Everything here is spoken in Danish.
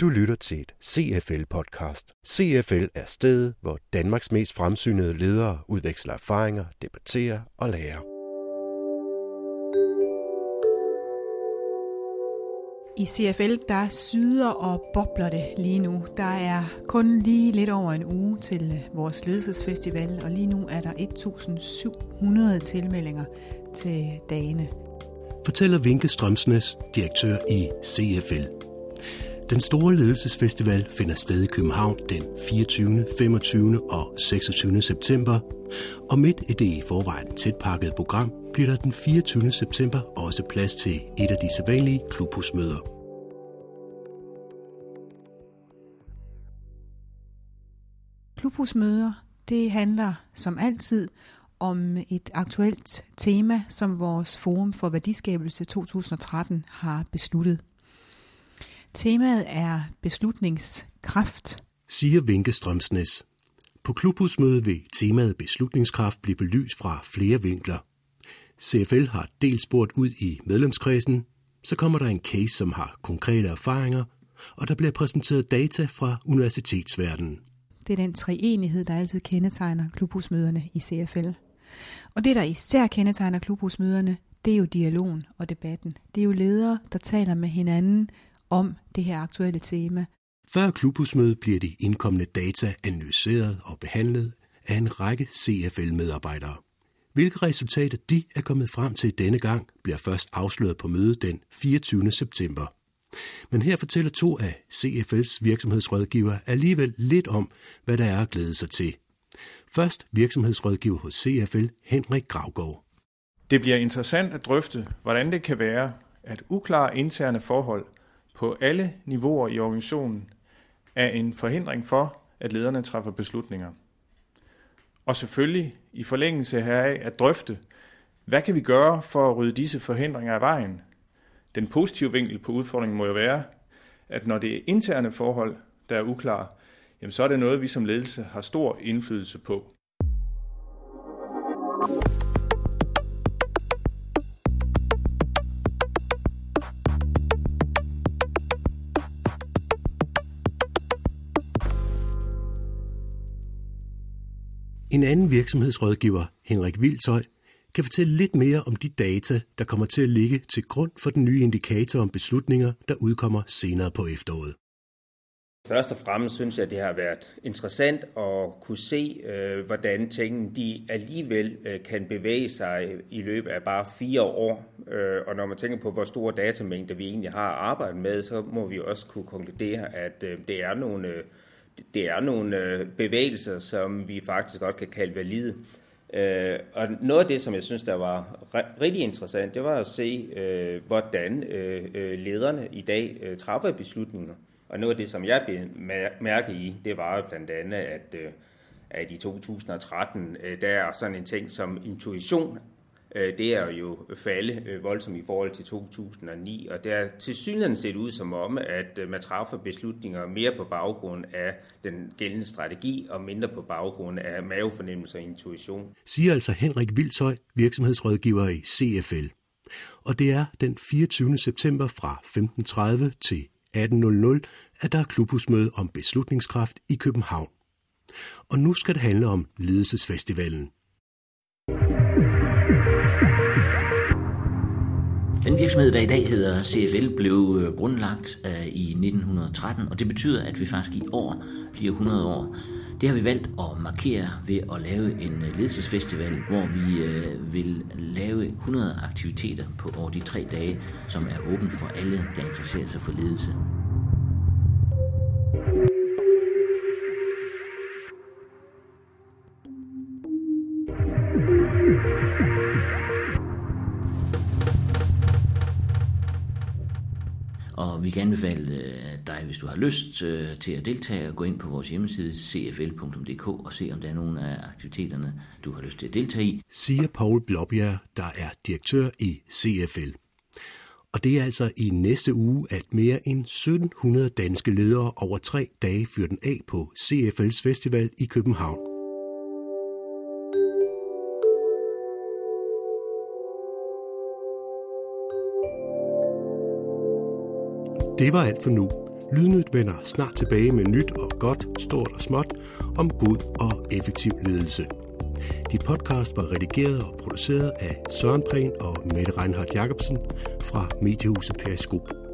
Du lytter til et CFL-podcast. CFL er stedet, hvor Danmarks mest fremsynede ledere udveksler erfaringer, debatterer og lærer. I CFL, der syder og bobler det lige nu. Der er kun lige lidt over en uge til vores ledelsesfestival, og lige nu er der 1.700 tilmeldinger til dagene. Fortæller Vinke Strømsnes, direktør i CFL. Den store ledelsesfestival finder sted i København den 24., 25. og 26. september, og midt i det i forvejen tætpakket program bliver der den 24. september også plads til et af de sædvanlige klubhusmøder. Klubhusmøder, det handler som altid om et aktuelt tema, som vores Forum for Værdiskabelse 2013 har besluttet. Temaet er beslutningskraft, siger Vinke Strømsnes. På klubhusmødet vil temaet beslutningskraft blive belyst fra flere vinkler. CFL har dels spurgt ud i medlemskredsen, så kommer der en case, som har konkrete erfaringer, og der bliver præsenteret data fra universitetsverdenen. Det er den treenighed, der altid kendetegner klubhusmøderne i CFL. Og det, der især kendetegner klubhusmøderne, det er jo dialogen og debatten. Det er jo ledere, der taler med hinanden om det her aktuelle tema. Før klubhusmødet bliver de indkommende data analyseret og behandlet af en række CFL-medarbejdere. Hvilke resultater de er kommet frem til denne gang, bliver først afsløret på mødet den 24. september. Men her fortæller to af CFL's virksomhedsrådgivere alligevel lidt om, hvad der er at glæde sig til. Først virksomhedsrådgiver hos CFL, Henrik Gravgaard. Det bliver interessant at drøfte, hvordan det kan være, at uklare interne forhold på alle niveauer i organisationen er en forhindring for, at lederne træffer beslutninger. Og selvfølgelig i forlængelse heraf at drøfte, hvad kan vi gøre for at rydde disse forhindringer af vejen? Den positive vinkel på udfordringen må jo være, at når det er interne forhold, der er uklare, jamen så er det noget, vi som ledelse har stor indflydelse på. En anden virksomhedsrådgiver, Henrik Vildtøj, kan fortælle lidt mere om de data, der kommer til at ligge til grund for den nye indikator om beslutninger, der udkommer senere på efteråret. Først og fremmest synes jeg, at det har været interessant at kunne se, øh, hvordan tingene de alligevel øh, kan bevæge sig i løbet af bare fire år. Øh, og når man tænker på, hvor store datamængder vi egentlig har arbejdet med, så må vi også kunne konkludere, at det er nogle det er nogle øh, bevægelser, som vi faktisk godt kan kalde valide. Øh, og noget af det, som jeg synes, der var rigtig interessant, det var at se, øh, hvordan øh, øh, lederne i dag øh, træffer beslutninger. Og noget af det, som jeg blev mærke i, det var blandt andet, at, at i 2013, der er sådan en ting som intuition Øh, det er jo falde øh, voldsomt i forhold til 2009, og det er til synligheden set ud som om, at øh, man træffer beslutninger mere på baggrund af den gældende strategi og mindre på baggrund af mavefornemmelse og intuition. Siger altså Henrik Vildtøj, virksomhedsrådgiver i CFL. Og det er den 24. september fra 15.30 til 18.00, at der er klubhusmøde om beslutningskraft i København. Og nu skal det handle om Ledelsesfestivalen. Den virksomhed, der i dag hedder CFL, blev øh, grundlagt øh, i 1913, og det betyder, at vi faktisk i år bliver 100 år. Det har vi valgt at markere ved at lave en øh, ledelsesfestival, hvor vi vil lave 100 aktiviteter på over de tre dage, som er åben for alle, der interesserer sig for ledelse. Og vi kan anbefale øh, dig, hvis du har lyst øh, til at deltage, at gå ind på vores hjemmeside cfl.dk og se, om der er nogle af aktiviteterne, du har lyst til at deltage i. Siger Paul Blåbjerg, der er direktør i CFL. Og det er altså i næste uge, at mere end 1700 danske ledere over tre dage fyrer den af på CFL's festival i København. Det var alt for nu. Lydnyt vender snart tilbage med nyt og godt, stort og småt om god og effektiv ledelse. Dit podcast var redigeret og produceret af Søren Prehn og Mette Reinhardt Jacobsen fra Mediehuset Periskop.